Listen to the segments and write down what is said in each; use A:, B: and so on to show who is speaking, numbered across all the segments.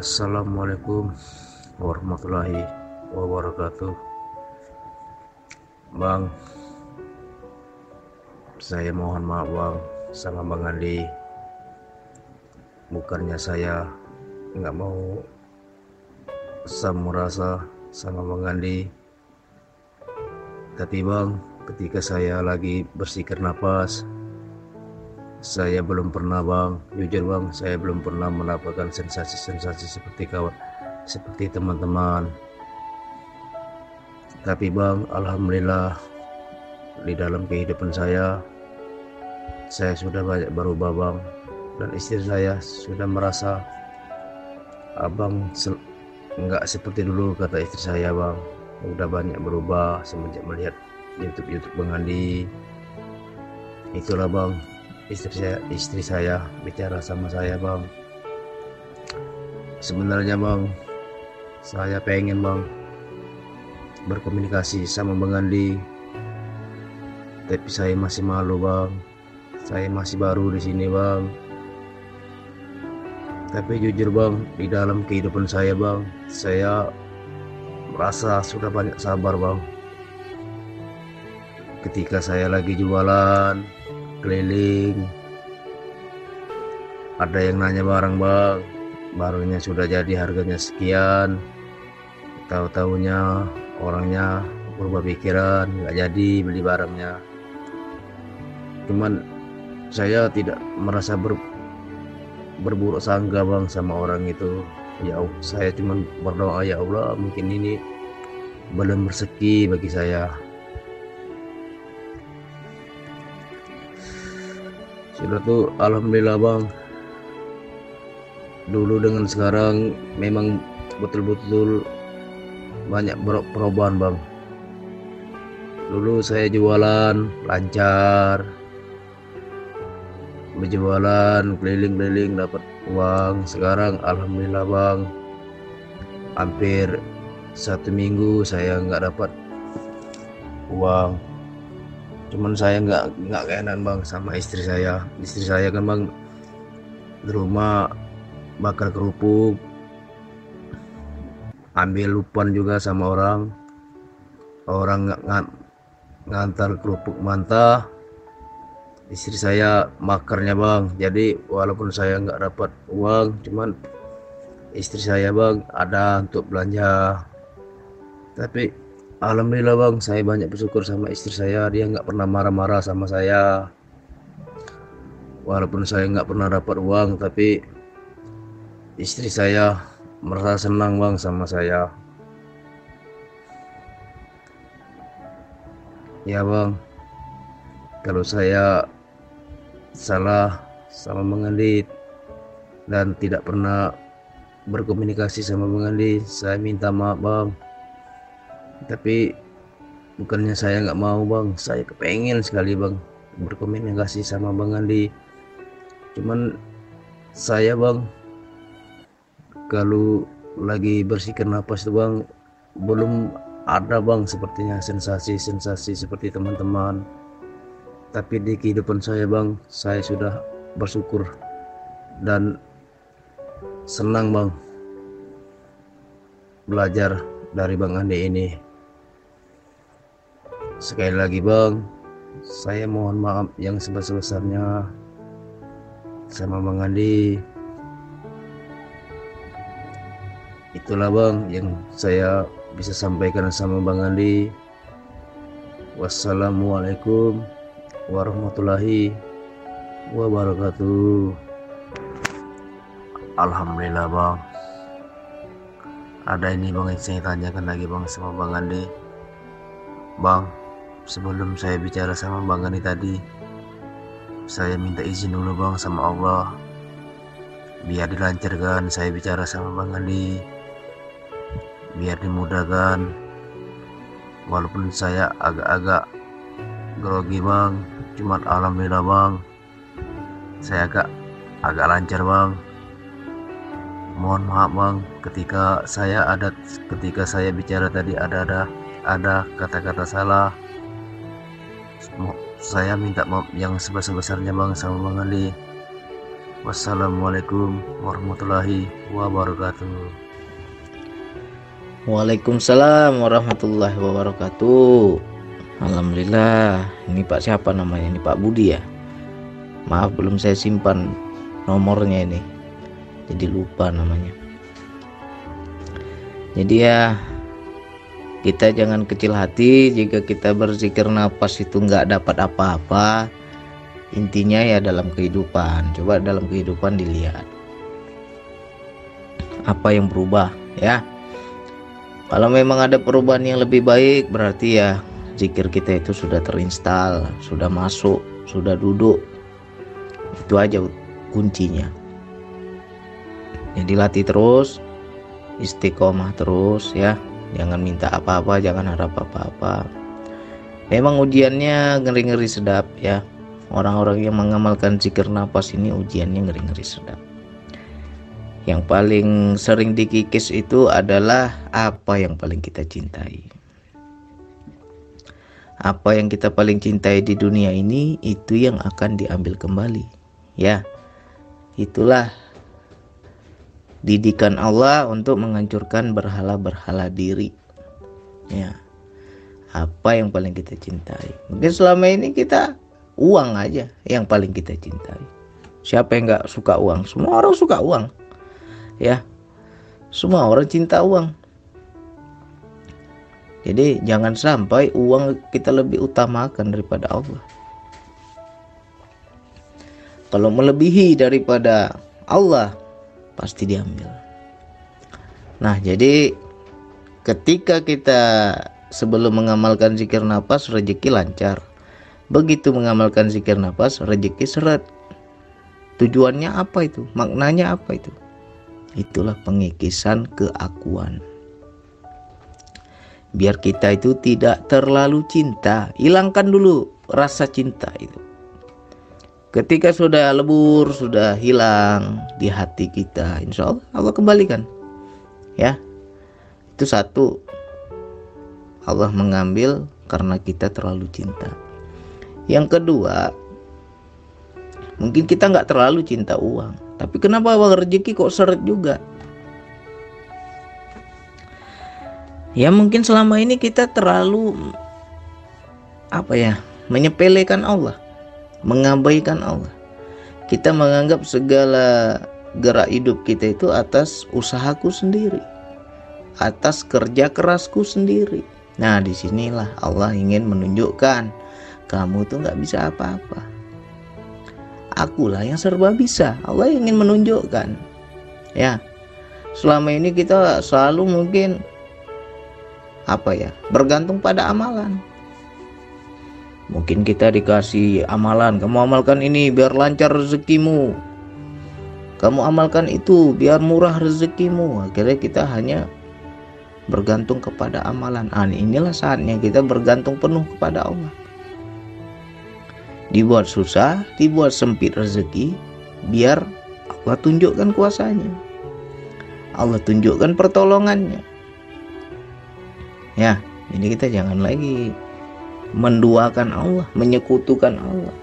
A: Assalamualaikum warahmatullahi wabarakatuh. Bang Saya mohon maaf bang Sama Bang Andi. Bukannya saya nggak mau Sama rasa sama Bang Andi. Tapi bang ketika saya lagi bersihkan nafas saya belum pernah bang. Jujur bang saya belum pernah mendapatkan sensasi-sensasi seperti kawan seperti teman-teman. Tapi bang alhamdulillah di dalam kehidupan saya saya sudah banyak berubah bang. Dan istri saya sudah merasa abang nggak seperti dulu kata istri saya bang. Udah banyak berubah semenjak melihat YouTube YouTube Bang Andi. Itulah bang istri saya istri saya bicara sama saya bang. Sebenarnya bang saya pengen bang berkomunikasi sama Bang Andi. Tapi saya masih malu bang. Saya masih baru di sini bang. Tapi jujur bang di dalam kehidupan saya bang saya merasa sudah banyak sabar bang. Ketika saya lagi jualan keliling. Ada yang nanya barang bang barangnya sudah jadi harganya sekian. Tahu tahunya orangnya berubah pikiran nggak jadi beli barangnya. Cuman saya tidak merasa ber, berburuk sangka bang sama orang itu. Ya saya cuman berdoa ya Allah mungkin ini belum rezeki bagi saya sudah tuh alhamdulillah bang. Dulu dengan sekarang memang betul-betul banyak perubahan bang. Dulu saya jualan lancar. Berjualan keliling-keliling dapat uang. Sekarang alhamdulillah bang hampir satu minggu saya nggak dapat uang cuman saya nggak nggak keenan bang sama istri saya. Istri saya kan bang di rumah bakar kerupuk ambil lupan juga sama orang. Orang ng ng ngantar kerupuk mantah. Istri saya makarnya bang. Jadi walaupun saya nggak dapat uang cuman istri saya bang ada untuk belanja. Tapi Alhamdulillah bang, saya banyak bersyukur sama istri saya. Dia nggak pernah marah-marah sama saya. Walaupun saya nggak pernah dapat uang, tapi istri saya merasa senang bang sama saya. Ya bang, kalau saya salah sama mengalit dan tidak pernah berkomunikasi sama mengalit, saya minta maaf bang tapi bukannya saya nggak mau bang. Saya kepengen sekali bang berkomunikasi sama bang Andi. Cuman saya bang kalau lagi bersihkan napas tuh bang belum ada bang sepertinya sensasi-sensasi seperti teman-teman. Tapi di kehidupan saya bang saya sudah bersyukur dan senang bang belajar dari Bang Andi ini Sekali lagi bang, saya mohon maaf yang sebesar-besarnya sama Bang Andi. Itulah bang yang saya bisa sampaikan sama Bang Andi. Wassalamualaikum warahmatullahi wabarakatuh. Alhamdulillah bang. Ada ini bang yang saya tanyakan lagi bang sama Bang Andi. Bang, sebelum saya bicara sama Bang Gani tadi saya minta izin dulu Bang sama Allah. Biar dilancarkan saya bicara sama Bang Gani. Biar dimudahkan. Walaupun saya agak-agak grogi Bang. Cuman alhamdulillah Bang. Saya agak agak lancar Bang. Mohon maaf Bang ketika saya ada ketika saya bicara tadi ada ada ada kata-kata salah saya minta maaf yang sebesar-besarnya bang sama bang Ali Wassalamualaikum warahmatullahi wabarakatuh.
B: Waalaikumsalam warahmatullahi wabarakatuh. Alhamdulillah. Ini Pak siapa namanya? Ini Pak Budi ya. Maaf belum saya simpan nomornya ini. Jadi lupa namanya. Jadi ya kita jangan kecil hati jika kita berzikir nafas itu nggak dapat apa-apa intinya ya dalam kehidupan. Coba dalam kehidupan dilihat. Apa yang berubah ya? Kalau memang ada perubahan yang lebih baik berarti ya zikir kita itu sudah terinstal sudah masuk sudah duduk. Itu aja kuncinya. Jadi latih terus istiqomah terus ya jangan minta apa-apa jangan harap apa-apa. Memang ujiannya ngeri-ngeri sedap ya. Orang-orang yang mengamalkan zikir nafas ini ujiannya ngeri-ngeri sedap. Yang paling sering dikikis itu adalah apa yang paling kita cintai. Apa yang kita paling cintai di dunia ini itu yang akan diambil kembali. Ya itulah didikan Allah untuk menghancurkan berhala-berhala diri. Ya. Apa yang paling kita cintai? Mungkin selama ini kita uang aja yang paling kita cintai. Siapa yang nggak suka uang? Semua orang suka uang. Ya. Semua orang cinta uang. Jadi jangan sampai uang kita lebih utamakan daripada Allah. Kalau melebihi daripada Allah pasti diambil nah jadi ketika kita sebelum mengamalkan zikir nafas rezeki lancar Begitu mengamalkan zikir nafas, rezeki seret. Tujuannya apa itu? Maknanya apa itu? Itulah pengikisan keakuan. Biar kita itu tidak terlalu cinta, hilangkan dulu rasa cinta itu. Ketika sudah lebur, sudah hilang di hati kita, insya Allah Allah kembalikan. Ya, itu satu. Allah mengambil karena kita terlalu cinta. Yang kedua, mungkin kita nggak terlalu cinta uang, tapi kenapa uang rezeki kok seret juga? Ya mungkin selama ini kita terlalu apa ya menyepelekan Allah, mengabaikan Allah. Kita menganggap segala gerak hidup kita itu atas usahaku sendiri, atas kerja kerasku sendiri. Nah di sinilah Allah ingin menunjukkan kamu tuh nggak bisa apa-apa. Akulah yang serba bisa. Allah ingin menunjukkan. Ya. Selama ini kita selalu mungkin apa ya? Bergantung pada amalan. Mungkin kita dikasih amalan, kamu amalkan ini biar lancar rezekimu. Kamu amalkan itu biar murah rezekimu. Akhirnya kita hanya bergantung kepada amalan. Ah, inilah saatnya kita bergantung penuh kepada Allah dibuat susah, dibuat sempit rezeki, biar Allah tunjukkan kuasanya. Allah tunjukkan pertolongannya. Ya, jadi kita jangan lagi menduakan Allah, menyekutukan Allah.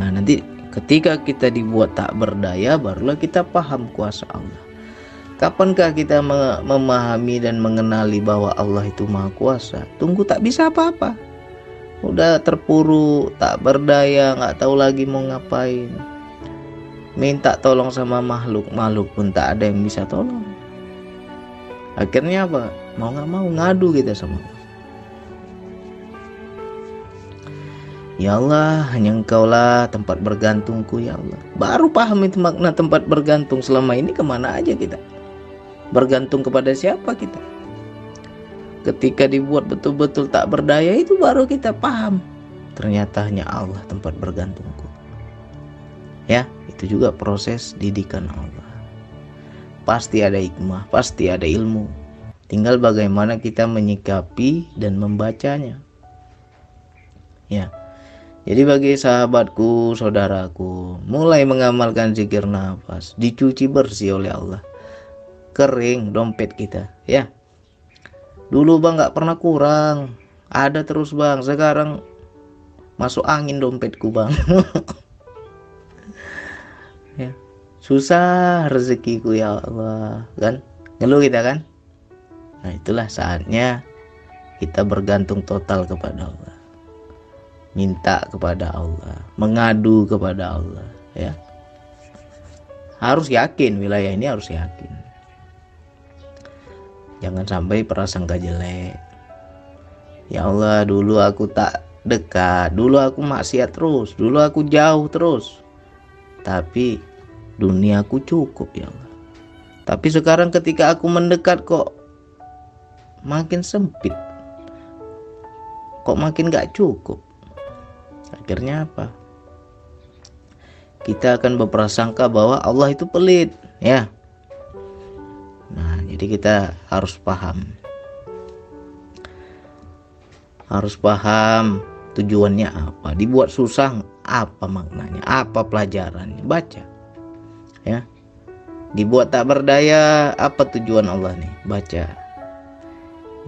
B: Nah, nanti ketika kita dibuat tak berdaya, barulah kita paham kuasa Allah. Kapankah kita memahami dan mengenali bahwa Allah itu Maha Kuasa? Tunggu tak bisa apa-apa udah terpuruk tak berdaya nggak tahu lagi mau ngapain minta tolong sama makhluk makhluk pun tak ada yang bisa tolong akhirnya apa mau nggak mau ngadu kita sama Ya Allah, hanya engkaulah tempat bergantungku ya Allah. Baru paham itu makna tempat bergantung. Selama ini ke mana aja kita. Bergantung kepada siapa kita? Ketika dibuat betul-betul tak berdaya itu baru kita paham. Ternyata hanya Allah tempat bergantungku. Ya itu juga proses didikan Allah. Pasti ada hikmah pasti ada ilmu. Tinggal bagaimana kita menyikapi dan membacanya. Ya jadi bagi sahabatku, saudaraku, mulai mengamalkan zikir nafas, dicuci bersih oleh Allah. Kering dompet kita, ya. Dulu bang nggak pernah kurang, ada terus bang. Sekarang masuk angin dompetku bang. susah rezekiku ya Allah kan ngeluh kita kan nah itulah saatnya kita bergantung total kepada Allah minta kepada Allah mengadu kepada Allah ya. Harus yakin wilayah ini harus yakin. Jangan sampai prasangka jelek. Ya Allah dulu aku tak dekat dulu aku maksiat terus dulu aku jauh terus. Tapi duniaku cukup ya Allah. Tapi sekarang ketika aku mendekat kok makin sempit. Kok makin gak cukup akhirnya apa? Kita akan berprasangka bahwa Allah itu pelit ya. Nah jadi kita harus paham. Harus paham tujuannya apa. Dibuat susah apa maknanya? Apa pelajarannya? Baca ya. Dibuat tak berdaya apa tujuan Allah nih? Baca.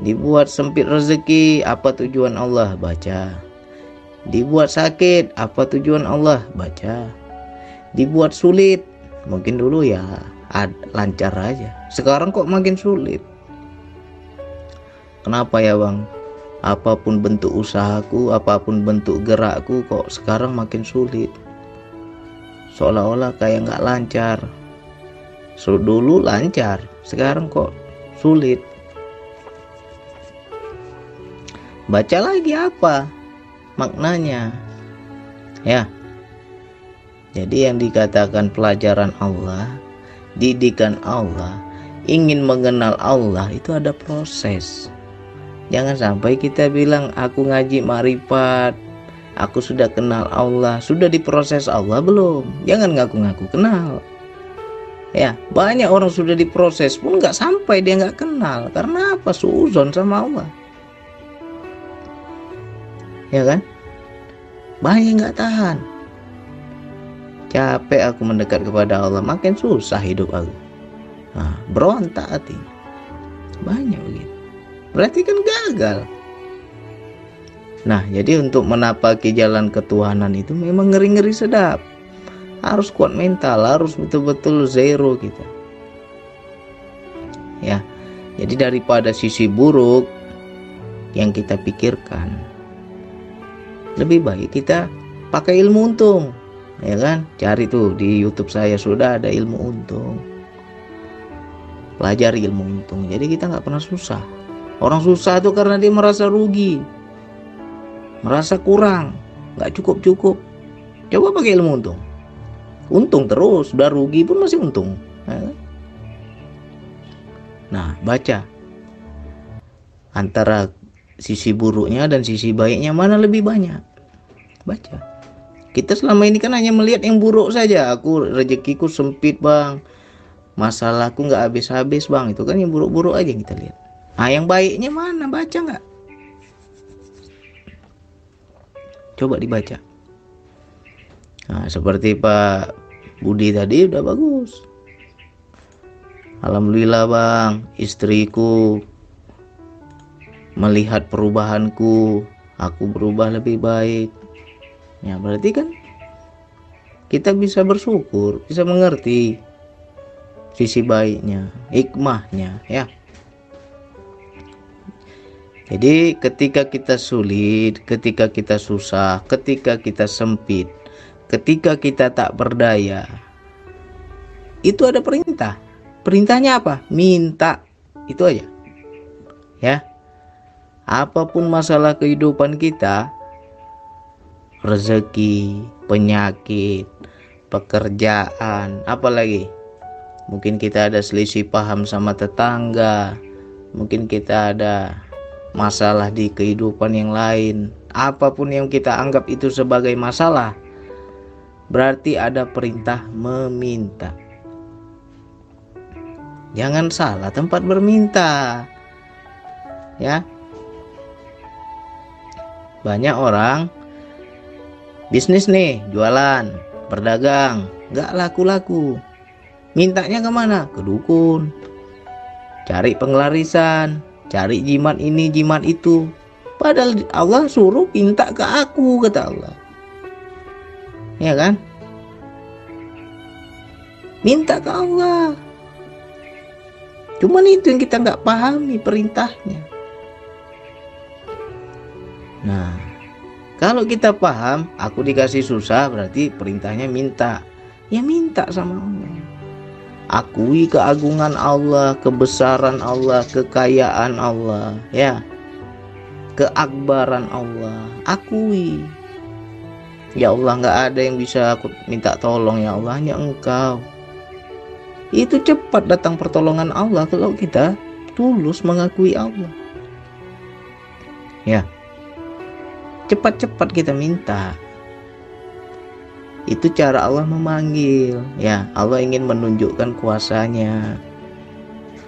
B: Dibuat sempit rezeki apa tujuan Allah? Baca dibuat sakit apa tujuan Allah? Baca. Dibuat sulit mungkin dulu ya lancar aja. Sekarang kok makin sulit? Kenapa ya bang? Apa pun bentuk usahaku apa pun bentuk gerakku kok sekarang makin sulit? Seolah-olah kayak nggak lancar. So dulu lancar sekarang kok sulit? Baca lagi apa maknanya. Ya. Jadi yang dikatakan pelajaran Allah didikan Allah ingin mengenal Allah itu ada proses. Jangan sampai kita bilang aku ngaji marifat aku sudah kenal Allah. Sudah diproses Allah belum? Jangan ngaku-ngaku kenal. Ya banyak orang sudah diproses pun nggak sampai dia nggak kenal. Karena apa? Suzon sama Allah ya kan? Banyak nggak tahan. Capek aku mendekat kepada Allah makin susah hidup aku. Nah, berontak hati. Banyak begitu. Berarti kan gagal. Nah jadi untuk menapaki jalan ketuhanan itu memang ngeri-ngeri sedap. Harus kuat mental harus betul-betul zero kita ya jadi daripada sisi buruk yang kita pikirkan lebih baik kita pakai ilmu untung ya kan? Cari tuh di YouTube saya sudah ada ilmu untung. Pelajari ilmu untung. Jadi kita nggak pernah susah. Orang susah itu karena dia merasa rugi merasa kurang nggak cukup cukup coba pakai ilmu untung. Untung terus udah rugi pun masih untung ya kan? nah baca. Antara sisi buruknya dan sisi baiknya mana lebih banyak? Baca. Kita selama ini kan hanya melihat yang buruk saja. Aku rezekiku sempit bang. Masalahku nggak habis-habis bang. Itu kan yang buruk-buruk aja kita lihat. Nah yang baiknya mana? Baca nggak? Coba dibaca. Nah seperti Pak Budi tadi udah bagus. Alhamdulillah bang. Istriku melihat perubahanku aku berubah lebih baik. Ya berarti kan kita bisa bersyukur bisa mengerti sisi baiknya hikmahnya ya. Jadi ketika kita sulit ketika kita susah ketika kita sempit ketika kita tak berdaya itu ada perintah. Perintahnya apa? Minta. Itu aja. Ya apa pun masalah kehidupan kita, rezeki, penyakit, pekerjaan, apalagi mungkin kita ada selisih paham sama tetangga, mungkin kita ada masalah di kehidupan yang lain, apa pun yang kita anggap itu sebagai masalah, berarti ada perintah meminta. Jangan salah tempat berminta. Ya, banyak orang bisnis nih jualan berdagang nggak laku-laku. Mintanya ke mana? Ke dukun. Cari pengelarisan cari jimat ini jimat itu. Padahal Allah suruh minta ke aku kata Allah. Ya kan? Minta ke Allah. Cuman itu yang kita nggak pahami perintahnya nah kalau kita paham aku dikasih susah berarti perintahnya minta. Ya minta sama Allah. Akui keagungan Allah kebesaran Allah kekayaan Allah ya. Keakbaran Allah. Akui. Ya Allah nggak ada yang bisa aku minta tolong ya Allah hanya engkau. Itu cepat datang pertolongan Allah kalau kita tulus mengakui Allah. Ya cepat-cepat kita minta. Itu cara Allah memanggil. Ya Allah ingin menunjukkan kuasanya.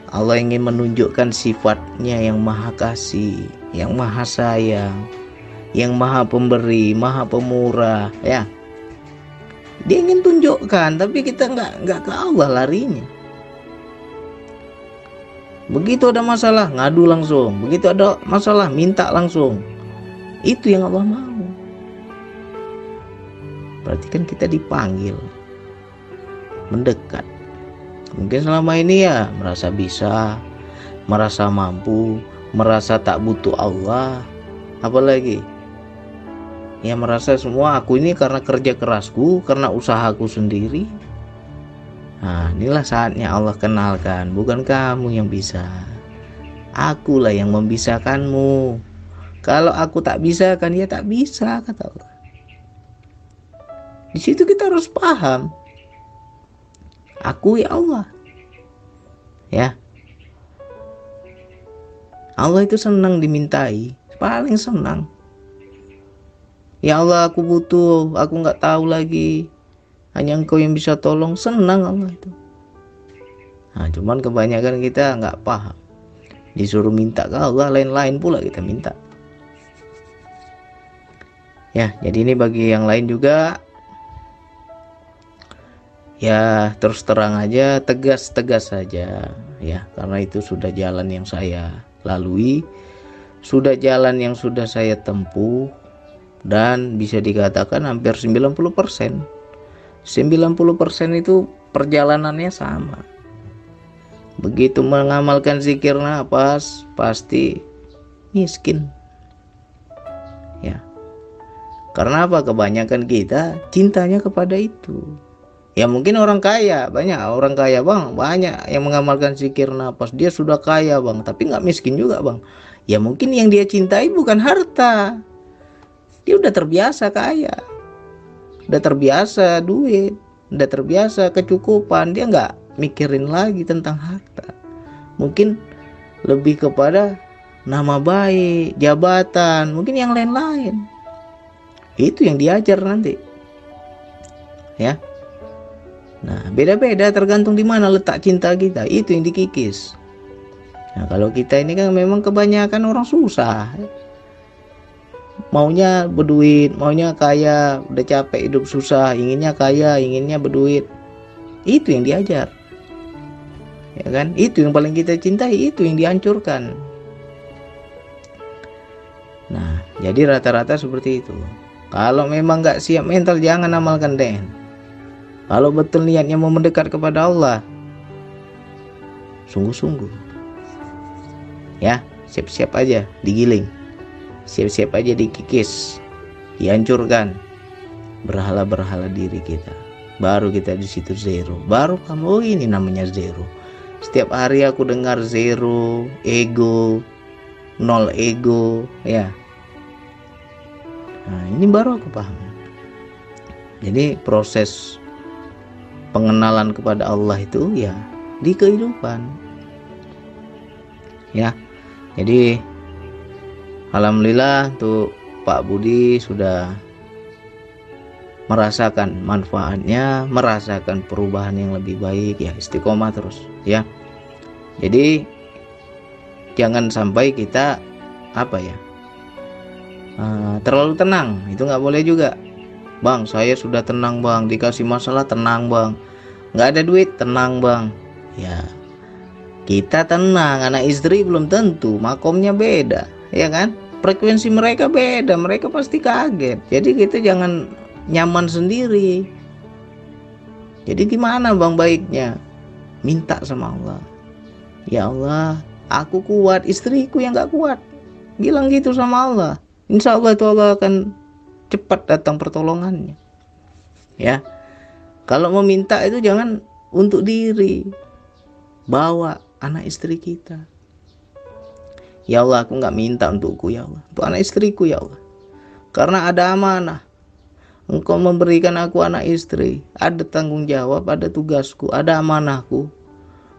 B: Allah ingin menunjukkan sifatnya yang maha kasih yang maha sayang yang maha pemberi maha pemurah ya. Dia ingin tunjukkan tapi kita nggak nggak ke Allah larinya. Begitu ada masalah ngadu langsung. Begitu ada masalah minta langsung itu yang Allah mau. Berarti kan kita dipanggil mendekat. Mungkin selama ini ya merasa bisa merasa mampu merasa tak butuh Allah. Apalagi? Ya merasa semua aku ini karena kerja kerasku karena usahaku sendiri. Nah inilah saatnya Allah kenalkan. Bukan kamu yang bisa. Akulah yang membisahkanmu kalau aku tak bisa kan ya tak bisa kata Allah di situ kita harus paham akui Allah ya Allah itu senang dimintai paling senang Ya Allah aku butuh, aku nggak tahu lagi. Hanya engkau yang bisa tolong, senang Allah itu. Nah, cuman kebanyakan kita nggak paham. Disuruh minta ke Allah, lain-lain pula kita minta. Ya, jadi ini bagi yang lain juga ya terus terang aja tegas-tegas saja. Ya karena itu sudah jalan yang saya lalui sudah jalan yang sudah saya tempuh dan bisa dikatakan hampir 90% 90% itu perjalanannya sama. Begitu mengamalkan zikir nafas pasti miskin karena apa? Kebanyakan kita cintanya kepada itu. Ya mungkin orang kaya banyak orang kaya bang. Banyak yang mengamalkan zikir nafas. Dia sudah kaya bang. Tapi nggak miskin juga bang. Ya mungkin yang dia cintai bukan harta. Dia udah terbiasa kaya. Udah terbiasa duit. Udah terbiasa kecukupan. Dia nggak mikirin lagi tentang harta. Mungkin lebih kepada nama baik jabatan. Mungkin yang lain-lain itu yang diajar nanti. Ya. Nah beda-beda tergantung di mana letak cinta kita. Itu yang dikikis. Nah kalau kita ini kan memang kebanyakan orang susah. Maunya berduit maunya kaya udah capek hidup susah inginnya kaya inginnya berduit. Itu yang diajar. Ya kan? Itu yang paling kita cintai itu yang dihancurkan. Nah jadi rata-rata seperti itu kalau memang nggak siap mental jangan amalkan deh kalau betul niatnya mau mendekat kepada Allah sungguh-sungguh. Ya siap-siap aja digiling. Siap-siap aja dikikis dihancurkan. Berhala-berhala diri kita. Baru kita di situ zero. Baru kamu oh ini namanya zero. Setiap hari aku dengar zero ego nol ego ya nah ini baru aku paham jadi proses pengenalan kepada Allah itu ya di kehidupan ya jadi Alhamdulillah tuh Pak Budi sudah merasakan manfaatnya, merasakan perubahan yang lebih baik ya istiqomah terus ya. Jadi jangan sampai kita apa ya uh, terlalu tenang itu nggak boleh juga. Bang saya sudah tenang bang. Dikasih masalah tenang bang. Nggak ada duit tenang bang. Ya kita tenang. Anak istri belum tentu makomnya beda. Ya kan? Frekuensi mereka beda mereka pasti kaget. Jadi kita jangan nyaman sendiri. Jadi gimana bang baiknya? Minta sama Allah. Ya Allah aku kuat istriku yang gak kuat. Bilang gitu sama Allah insya Allah itu Allah akan cepat datang pertolongannya. Ya. Kalau meminta itu jangan untuk diri. Bawa anak istri kita. Ya Allah aku nggak minta untukku ya Allah. Untuk anak istriku ya Allah. Karena ada amanah. Engkau memberikan aku anak istri. Ada tanggung jawab, ada tugasku, ada amanahku.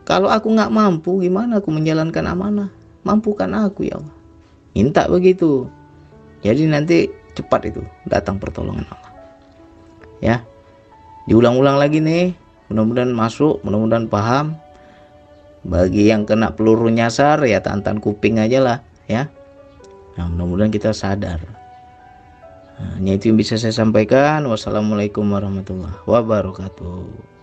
B: Kalau aku nggak mampu gimana aku menjalankan amanah? Mampukan aku ya Allah. Minta begitu Jadi nanti cepat itu datang pertolongan Allah. Ya. Diulang-ulang lagi nih Mudah-mudahan masuk, mudah-mudahan paham. Bagi yang kena peluru nyasar ya tantan kuping aja lah ya. Nah mudah-mudahan kita sadar. Nah, itu yang bisa saya sampaikan. Wassalamualaikum warahmatullahi wabarakatuh